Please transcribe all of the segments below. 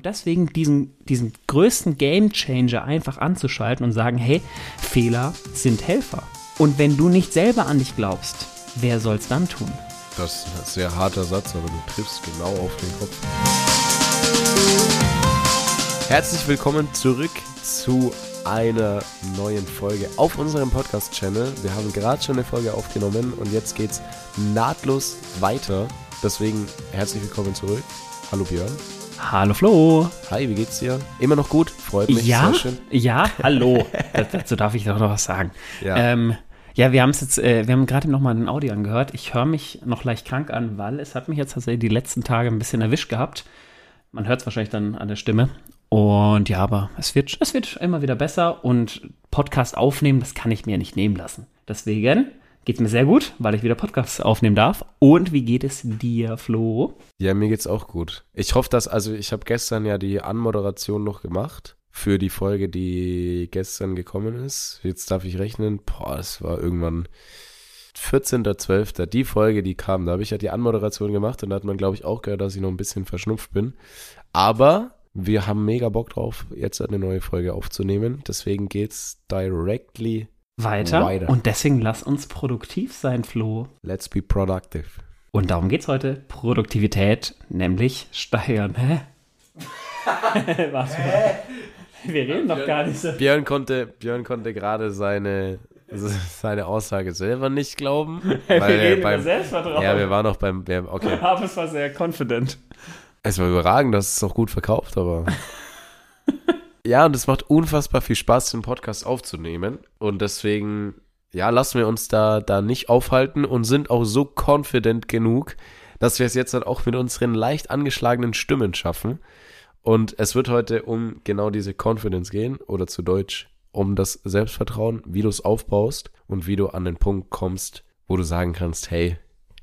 Und deswegen diesen, diesen größten Game Changer einfach anzuschalten und sagen, hey, Fehler sind Helfer. Und wenn du nicht selber an dich glaubst, wer soll's dann tun? Das ist ein sehr harter Satz, aber du triffst genau auf den Kopf. Herzlich willkommen zurück zu einer neuen Folge auf unserem Podcast-Channel. Wir haben gerade schon eine Folge aufgenommen und jetzt geht's nahtlos weiter. Deswegen herzlich willkommen zurück. Hallo Björn. Hallo Flo. Hi, wie geht's dir? Immer noch gut? Freut mich. Ja, Sehr schön. ja, hallo. Dazu darf ich doch noch was sagen. Ja. Ähm, ja, wir haben es jetzt, äh, wir haben gerade noch mal ein Audio angehört. Ich höre mich noch leicht krank an, weil es hat mich jetzt tatsächlich die letzten Tage ein bisschen erwischt gehabt. Man hört es wahrscheinlich dann an der Stimme. Und ja, aber es wird, es wird immer wieder besser und Podcast aufnehmen, das kann ich mir nicht nehmen lassen. Deswegen geht es mir sehr gut, weil ich wieder Podcasts aufnehmen darf. Und wie geht es dir, Flo? Ja, mir geht's auch gut. Ich hoffe, dass, also ich habe gestern ja die Anmoderation noch gemacht für die Folge, die gestern gekommen ist. Jetzt darf ich rechnen. Boah, es war irgendwann 14.12. Die Folge, die kam, da habe ich ja die Anmoderation gemacht und da hat man, glaube ich, auch gehört, dass ich noch ein bisschen verschnupft bin. Aber wir haben mega Bock drauf, jetzt eine neue Folge aufzunehmen. Deswegen geht's directly Weiter. Weiter. Und deswegen lass uns produktiv sein, Flo. Let's be productive. Und darum geht's heute. Produktivität, nämlich steigern. Hä? Was? Wir reden doch gar nicht so. Björn konnte, Björn konnte gerade seine, seine Aussage selber nicht glauben. Wir weil reden über beim, Selbstvertrauen. ja, wir waren noch beim, wir, okay. Aber es war sehr confident. Es war überragend, das ist auch gut verkauft, aber. Ja, und es macht unfassbar viel Spaß, den Podcast aufzunehmen. Und deswegen, ja, lassen wir uns da, da nicht aufhalten und sind auch so confident genug, dass wir es jetzt dann auch mit unseren leicht angeschlagenen Stimmen schaffen. Und es wird heute um genau diese Confidence gehen, oder zu Deutsch, um das Selbstvertrauen, wie du es aufbaust und wie du an den Punkt kommst, wo du sagen kannst, hey,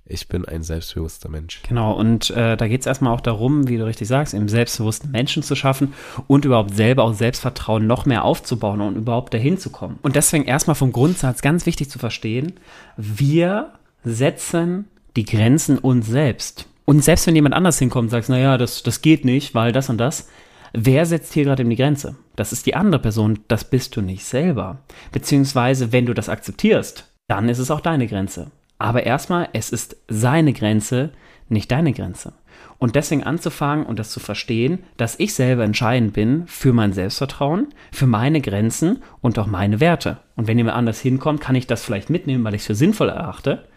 ich bin ein selbstbewusster Mensch. Genau, und äh, da geht es erstmal auch darum, wie du richtig sagst, eben selbstbewussten Menschen zu schaffen und überhaupt selber auch Selbstvertrauen noch mehr aufzubauen und überhaupt dahin zu kommen. Und deswegen erstmal vom Grundsatz ganz wichtig zu verstehen, wir setzen die Grenzen uns selbst. Und selbst wenn jemand anders hinkommt und sagt, naja, das, das geht nicht, weil das und das, wer setzt hier gerade eben die Grenze? Das ist die andere Person, das bist du nicht selber. Beziehungsweise, wenn du das akzeptierst, dann ist es auch deine Grenze. Aber erstmal, es ist seine Grenze, nicht deine Grenze. Und deswegen anzufangen und das zu verstehen, dass ich selber entscheidend bin für mein Selbstvertrauen, für meine Grenzen und auch meine Werte. Und wenn jemand anders hinkommt, kann ich das vielleicht mitnehmen, weil ich es für sinnvoll erachte.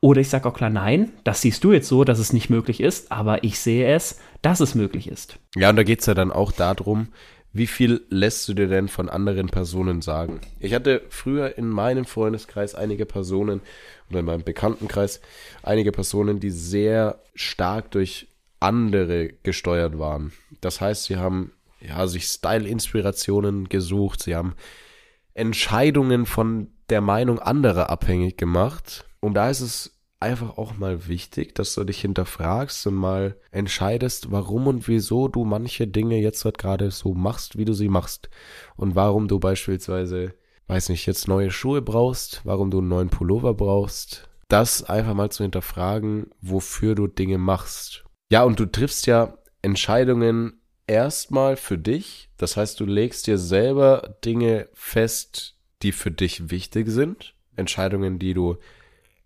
Oder ich sage auch klar, nein, das siehst du jetzt so, dass es nicht möglich ist, aber ich sehe es, dass es möglich ist. Ja, und da geht's ja dann auch darum, wie viel lässt du dir denn von anderen Personen sagen? Ich hatte früher in meinem Freundeskreis einige Personen oder in meinem Bekanntenkreis einige Personen, die sehr stark durch andere gesteuert waren. Das heißt, sie haben ja sich Style-Inspirationen gesucht, sie haben Entscheidungen von der Meinung anderer abhängig gemacht. Und da ist es einfach auch mal wichtig, dass du dich hinterfragst und mal entscheidest, warum und wieso du manche Dinge jetzt halt gerade so machst, wie du sie machst. Und warum du beispielsweise, weiß nicht, jetzt neue Schuhe brauchst, warum du einen neuen Pullover brauchst. Das einfach mal zu hinterfragen, wofür du Dinge machst. Ja, und du triffst ja Entscheidungen erstmal für dich. Das heißt, du legst dir selber Dinge fest, die für dich wichtig sind. Entscheidungen, die du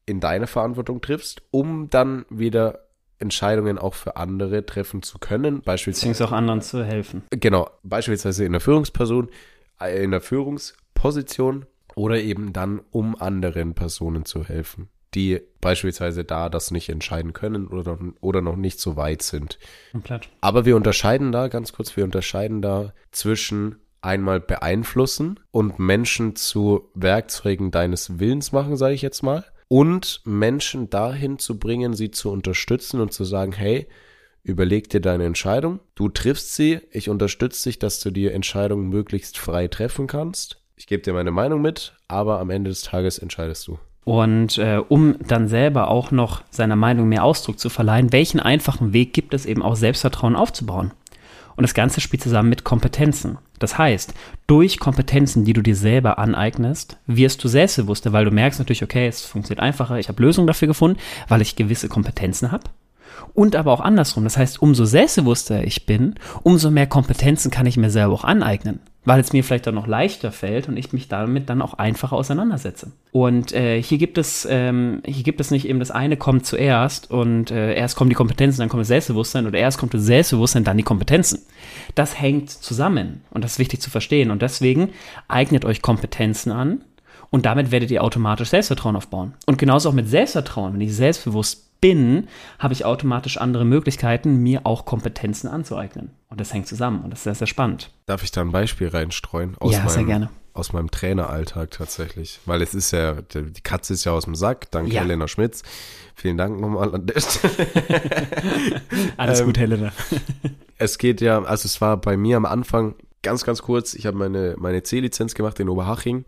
in deine Verantwortung triffst, um dann wieder Entscheidungen auch für andere treffen zu können. Beispielsweise Beziehungsweise auch anderen zu helfen. Genau, beispielsweise in der Führungsperson, äh, in der Führungsposition oder eben dann, um anderen Personen zu helfen, die beispielsweise da das nicht entscheiden können oder, oder noch nicht so weit sind. Komplett. Aber wir unterscheiden da, ganz kurz, wir unterscheiden da zwischen einmal beeinflussen und Menschen zu Werkzeugen deines Willens machen, sage ich jetzt mal, und Menschen dahin zu bringen, sie zu unterstützen und zu sagen, hey, überleg dir deine Entscheidung, du triffst sie, ich unterstütze dich, dass du die Entscheidung möglichst frei treffen kannst. Ich gebe dir meine Meinung mit, aber am Ende des Tages entscheidest du. Und äh, um dann selber auch noch seiner Meinung mehr Ausdruck zu verleihen, welchen einfachen Weg gibt es eben auch Selbstvertrauen aufzubauen? Und das Ganze spielt zusammen mit Kompetenzen. Das heißt, durch Kompetenzen, die du dir selber aneignest, wirst du selbstbewusster, weil du merkst natürlich, okay, es funktioniert einfacher, ich habe Lösungen dafür gefunden, weil ich gewisse Kompetenzen habe. Und aber auch andersrum. Das heißt, umso selbstbewusster ich bin, umso mehr Kompetenzen kann ich mir selber auch aneignen weil es mir vielleicht dann noch leichter fällt und ich mich damit dann auch einfacher auseinandersetze. Und äh, hier gibt es ähm, hier gibt es nicht eben das eine kommt zuerst und äh, erst kommen die Kompetenzen, dann kommt das Selbstbewusstsein oder erst kommt das Selbstbewusstsein, dann die Kompetenzen. Das hängt zusammen und das ist wichtig zu verstehen und deswegen eignet euch Kompetenzen an und damit werdet ihr automatisch Selbstvertrauen aufbauen. Und genauso auch mit Selbstvertrauen, wenn ich selbstbewusst bin, habe ich automatisch andere Möglichkeiten, mir auch Kompetenzen anzueignen. Und das hängt zusammen und das ist sehr, sehr spannend. Darf ich da ein Beispiel reinstreuen? Aus ja, meinem, sehr gerne. Aus meinem Traineralltag tatsächlich. Weil es ist ja, die Katze ist ja aus dem Sack, dank ja. Helena Schmitz. Vielen Dank nochmal an der Stelle. Alles ähm, gut, Helena. es geht ja, also es war bei mir am Anfang ganz, ganz kurz, ich habe meine, meine C-Lizenz gemacht in Oberhaching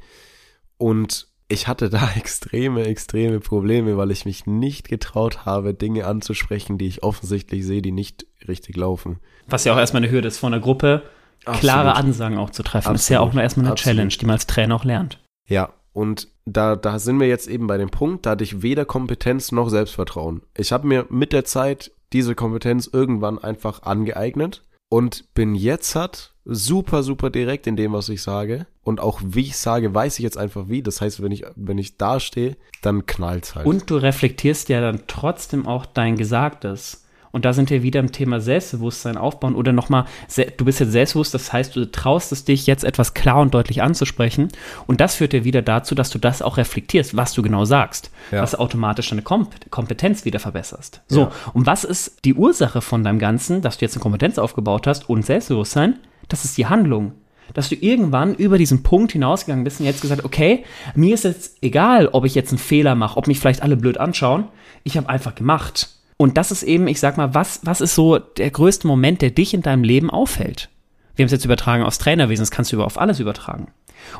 und ich hatte da extreme, extreme Probleme, weil ich mich nicht getraut habe, Dinge anzusprechen, die ich offensichtlich sehe, die nicht richtig laufen. Was ja auch erstmal eine Hürde ist von der Gruppe, Absolut. klare Ansagen auch zu treffen. Absolut. Das ist ja auch nur erstmal eine Absolut. Challenge, die man als Trainer auch lernt. Ja, und da, da sind wir jetzt eben bei dem Punkt, da hatte ich weder Kompetenz noch Selbstvertrauen. Ich habe mir mit der Zeit diese Kompetenz irgendwann einfach angeeignet und bin jetzt hat super, super direkt in dem, was ich sage. Und auch wie ich sage, weiß ich jetzt einfach wie. Das heißt, wenn ich, wenn ich da stehe, dann knallt's halt. Und du reflektierst ja dann trotzdem auch dein Gesagtes. Und da sind wir wieder im Thema Selbstbewusstsein aufbauen oder nochmal, du bist jetzt selbstbewusst, das heißt, du traust es dich jetzt etwas klar und deutlich anzusprechen. Und das führt dir wieder dazu, dass du das auch reflektierst, was du genau sagst, ja. was automatisch deine Kompetenz wieder verbesserst. So, ja. und was ist die Ursache von deinem Ganzen, dass du jetzt eine Kompetenz aufgebaut hast und Selbstbewusstsein? Das ist die Handlung. Dass du irgendwann über diesen Punkt hinausgegangen bist und jetzt gesagt, okay, mir ist jetzt egal, ob ich jetzt einen Fehler mache, ob mich vielleicht alle blöd anschauen. Ich habe einfach gemacht. Und das ist eben, ich sag mal, was, was ist so der größte Moment, der dich in deinem Leben auffällt? Wir haben es jetzt übertragen aus Trainerwesen, das kannst du über auf alles übertragen.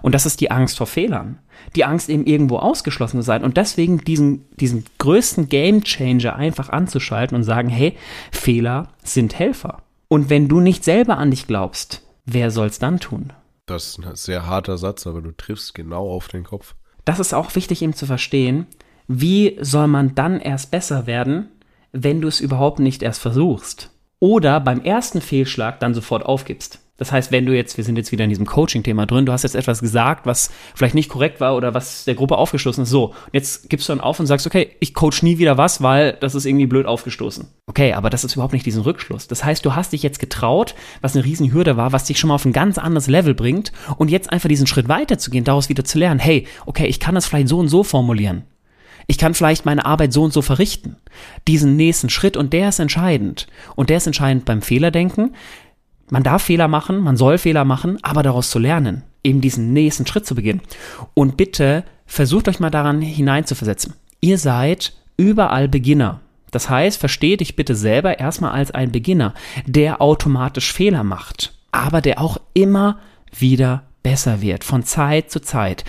Und das ist die Angst vor Fehlern. Die Angst, eben irgendwo ausgeschlossen zu sein. Und deswegen diesen, diesen größten Game Changer einfach anzuschalten und sagen, hey, Fehler sind Helfer. Und wenn du nicht selber an dich glaubst, wer soll's dann tun? Das ist ein sehr harter Satz, aber du triffst genau auf den Kopf. Das ist auch wichtig eben zu verstehen. Wie soll man dann erst besser werden, wenn du es überhaupt nicht erst versuchst? Oder beim ersten Fehlschlag dann sofort aufgibst? Das heißt, wenn du jetzt, wir sind jetzt wieder in diesem Coaching-Thema drin, du hast jetzt etwas gesagt, was vielleicht nicht korrekt war oder was der Gruppe aufgestoßen ist, so, jetzt gibst du dann auf und sagst, okay, ich coach nie wieder was, weil das ist irgendwie blöd aufgestoßen. Okay, aber das ist überhaupt nicht diesen Rückschluss. Das heißt, du hast dich jetzt getraut, was eine riesen Hürde war, was dich schon mal auf ein ganz anderes Level bringt und jetzt einfach diesen Schritt weiterzugehen, daraus wieder zu lernen, hey, okay, ich kann das vielleicht so und so formulieren. Ich kann vielleicht meine Arbeit so und so verrichten. Diesen nächsten Schritt und der ist entscheidend. Und der ist entscheidend beim Fehlerdenken man darf Fehler machen, man soll Fehler machen, aber daraus zu lernen, eben diesen nächsten Schritt zu beginnen. Und bitte versucht euch mal daran hineinzuversetzen. Ihr seid überall Beginner. Das heißt, versteht dich bitte selber erstmal als ein Beginner, der automatisch Fehler macht, aber der auch immer wieder besser wird, von Zeit zu Zeit.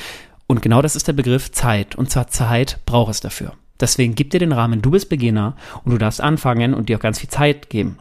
Und genau das ist der Begriff Zeit. Und zwar Zeit braucht es dafür. Deswegen gib dir den Rahmen, du bist Beginner und du darfst anfangen und dir auch ganz viel Zeit geben.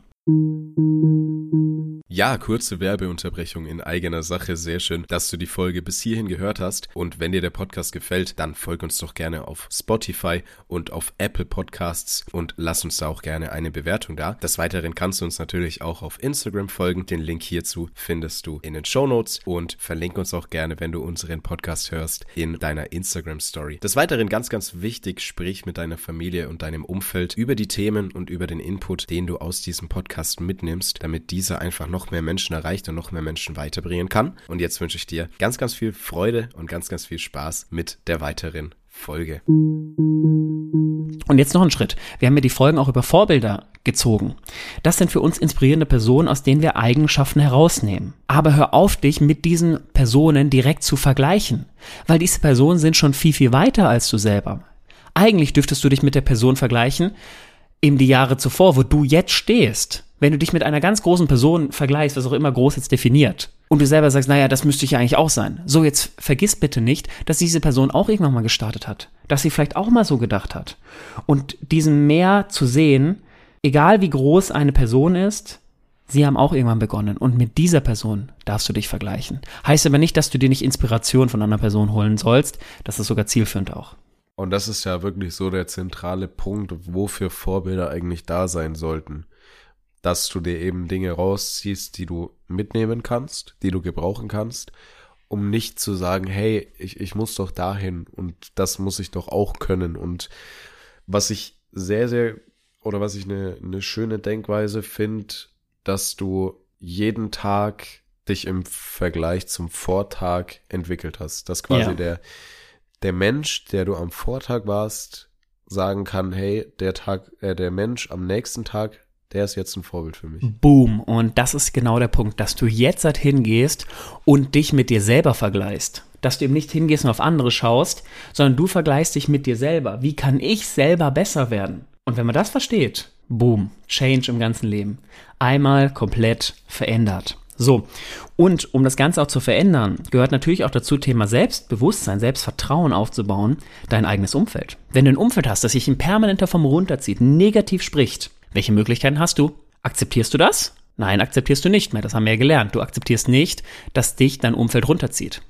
Ja, kurze Werbeunterbrechung in eigener Sache. Sehr schön, dass du die Folge bis hierhin gehört hast. Und wenn dir der Podcast gefällt, dann folg uns doch gerne auf Spotify und auf Apple Podcasts und lass uns da auch gerne eine Bewertung da. Des Weiteren kannst du uns natürlich auch auf Instagram folgen. Den Link hierzu findest du in den Show Notes und verlink uns auch gerne, wenn du unseren Podcast hörst, in deiner Instagram Story. Des Weiteren ganz, ganz wichtig, sprich mit deiner Familie und deinem Umfeld über die Themen und über den Input, den du aus diesem Podcast mitnimmst, damit dieser einfach noch noch mehr Menschen erreicht und noch mehr Menschen weiterbringen kann. Und jetzt wünsche ich dir ganz, ganz viel Freude und ganz, ganz viel Spaß mit der weiteren Folge. Und jetzt noch ein Schritt. Wir haben ja die Folgen auch über Vorbilder gezogen. Das sind für uns inspirierende Personen, aus denen wir Eigenschaften herausnehmen. Aber hör auf, dich mit diesen Personen direkt zu vergleichen, weil diese Personen sind schon viel, viel weiter als du selber. Eigentlich dürftest du dich mit der Person vergleichen, eben die Jahre zuvor, wo du jetzt stehst wenn du dich mit einer ganz großen Person vergleichst, was auch immer groß jetzt definiert, und du selber sagst, naja, das müsste ich ja eigentlich auch sein. So, jetzt vergiss bitte nicht, dass diese Person auch irgendwann mal gestartet hat. Dass sie vielleicht auch mal so gedacht hat. Und diesen Mehr zu sehen, egal wie groß eine Person ist, sie haben auch irgendwann begonnen. Und mit dieser Person darfst du dich vergleichen. Heißt aber nicht, dass du dir nicht Inspiration von einer Person holen sollst. Das ist sogar zielführend auch. Und das ist ja wirklich so der zentrale Punkt, wofür Vorbilder eigentlich da sein sollten. Dass du dir eben Dinge rausziehst, die du mitnehmen kannst, die du gebrauchen kannst, um nicht zu sagen, hey, ich, ich muss doch dahin und das muss ich doch auch können. Und was ich sehr, sehr, oder was ich eine, eine schöne Denkweise finde, dass du jeden Tag dich im Vergleich zum Vortag entwickelt hast. Dass quasi Ja. der, der Mensch, der du am Vortag warst, sagen kann, hey, der Tag, äh, der Mensch am nächsten Tag, der ist jetzt ein Vorbild für mich. Boom. Und das ist genau der Punkt, dass du jetzt halt hingehst und dich mit dir selber vergleichst. Dass du eben nicht hingehst und auf andere schaust, sondern du vergleichst dich mit dir selber. Wie kann ich selber besser werden? Und wenn man das versteht, boom, Change im ganzen Leben. Einmal komplett verändert. So, und um das Ganze auch zu verändern, gehört natürlich auch dazu Thema Selbstbewusstsein, Selbstvertrauen aufzubauen, dein eigenes Umfeld. Wenn du ein Umfeld hast, das sich in permanenter Form runterzieht, negativ spricht, welche Möglichkeiten hast du? Akzeptierst du das? Nein, akzeptierst du nicht mehr. Das haben wir ja gelernt. Du akzeptierst nicht, dass dich dein Umfeld runterzieht.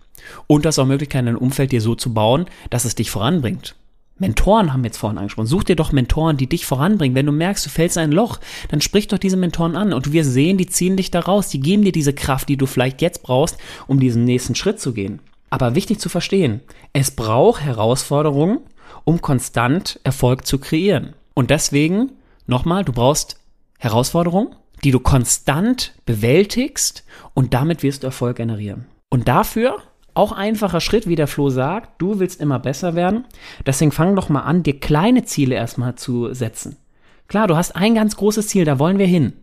Und du hast auch Möglichkeiten, dein Umfeld dir so zu bauen, dass es dich voranbringt. Mentoren haben wir jetzt vorhin angesprochen. Such dir doch Mentoren, die dich voranbringen. Wenn du merkst, du fällst in ein Loch, dann sprich doch diese Mentoren an. Und wir sehen, die ziehen dich da raus. Die geben dir diese Kraft, die du vielleicht jetzt brauchst, um diesen nächsten Schritt zu gehen. Aber wichtig zu verstehen, es braucht Herausforderungen, um konstant Erfolg zu kreieren. Und deswegen, nochmal, du brauchst Herausforderungen, die du konstant bewältigst und damit wirst du Erfolg generieren. Und dafür auch einfacher Schritt, wie der Flo sagt, du willst immer besser werden. Deswegen fang doch mal an, dir kleine Ziele erstmal zu setzen. Klar, du hast ein ganz großes Ziel, da wollen wir hin.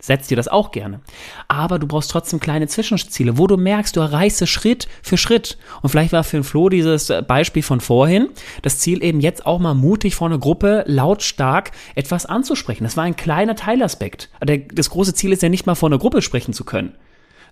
Setz dir das auch gerne. Aber du brauchst trotzdem kleine Zwischenziele, wo du merkst, du erreichst es Schritt für Schritt. Und vielleicht war für den Flo dieses Beispiel von vorhin das Ziel eben jetzt auch mal mutig vor einer Gruppe lautstark etwas anzusprechen. Das war ein kleiner Teilaspekt. Das große Ziel ist ja nicht mal vor einer Gruppe sprechen zu können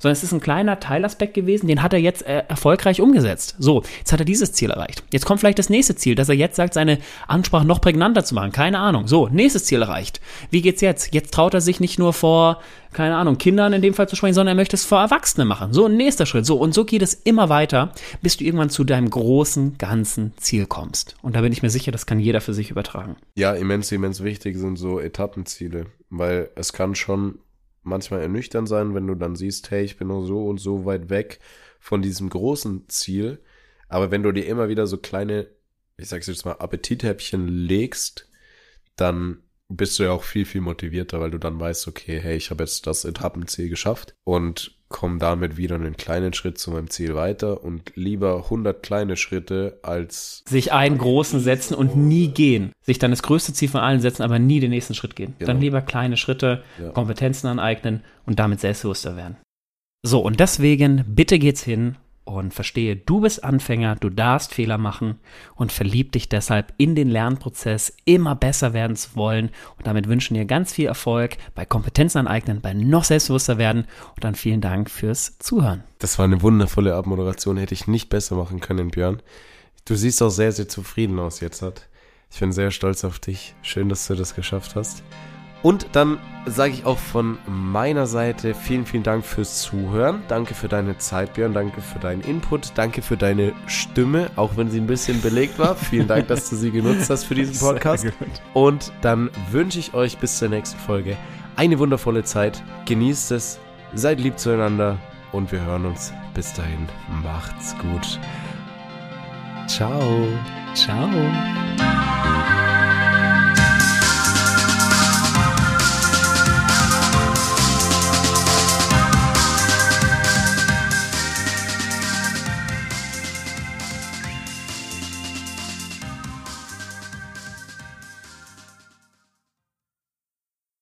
sondern es ist ein kleiner Teilaspekt gewesen, den hat er jetzt äh, erfolgreich umgesetzt. So, jetzt hat er dieses Ziel erreicht. Jetzt kommt vielleicht das nächste Ziel, dass er jetzt sagt, seine Ansprache noch prägnanter zu machen. Keine Ahnung. So, nächstes Ziel erreicht. Wie geht's jetzt? Jetzt traut er sich nicht nur vor, keine Ahnung, Kindern in dem Fall zu sprechen, sondern er möchte es vor Erwachsenen machen. So, nächster Schritt. So, und so geht es immer weiter, bis du irgendwann zu deinem großen, ganzen Ziel kommst. Und da bin ich mir sicher, das kann jeder für sich übertragen. Ja, immens, immens wichtig sind so Etappenziele, weil es kann schon manchmal ernüchternd sein, wenn du dann siehst, hey, ich bin noch so und so weit weg von diesem großen Ziel. Aber wenn du dir immer wieder so kleine, ich sag's jetzt mal, Appetithäppchen legst, dann bist du ja auch viel, viel motivierter, weil du dann weißt, okay, hey, ich habe jetzt das Etappenziel geschafft und komme damit wieder einen kleinen Schritt zu meinem Ziel weiter und lieber 100 kleine Schritte als Sich einen großen setzen und nie gehen. Sich dann das größte Ziel von allen setzen, aber nie den nächsten Schritt gehen. Genau. Dann lieber kleine Schritte, Ja. Kompetenzen aneignen und damit selbstbewusster werden. So, und deswegen, bitte geht's hin und verstehe, du bist Anfänger, du darfst Fehler machen und verlieb dich deshalb in den Lernprozess, immer besser werden zu wollen. Und damit wünschen dir ganz viel Erfolg bei Kompetenzen aneignen, bei noch selbstbewusster werden. Und dann vielen Dank fürs Zuhören. Das war eine wundervolle Abmoderation, hätte ich nicht besser machen können, Björn. Du siehst auch sehr, sehr zufrieden aus jetzt. Ich bin sehr stolz auf dich. Schön, dass du das geschafft hast. Und dann sage ich auch von meiner Seite vielen, vielen Dank fürs Zuhören. Danke für deine Zeit, Björn. Danke für deinen Input. Danke für deine Stimme, auch wenn sie ein bisschen belegt war. Vielen Dank, dass du sie genutzt hast für diesen Podcast. Und dann wünsche ich euch bis zur nächsten Folge eine wundervolle Zeit. Genießt es, seid lieb zueinander und wir hören uns. Bis dahin, macht's gut. Ciao. Ciao.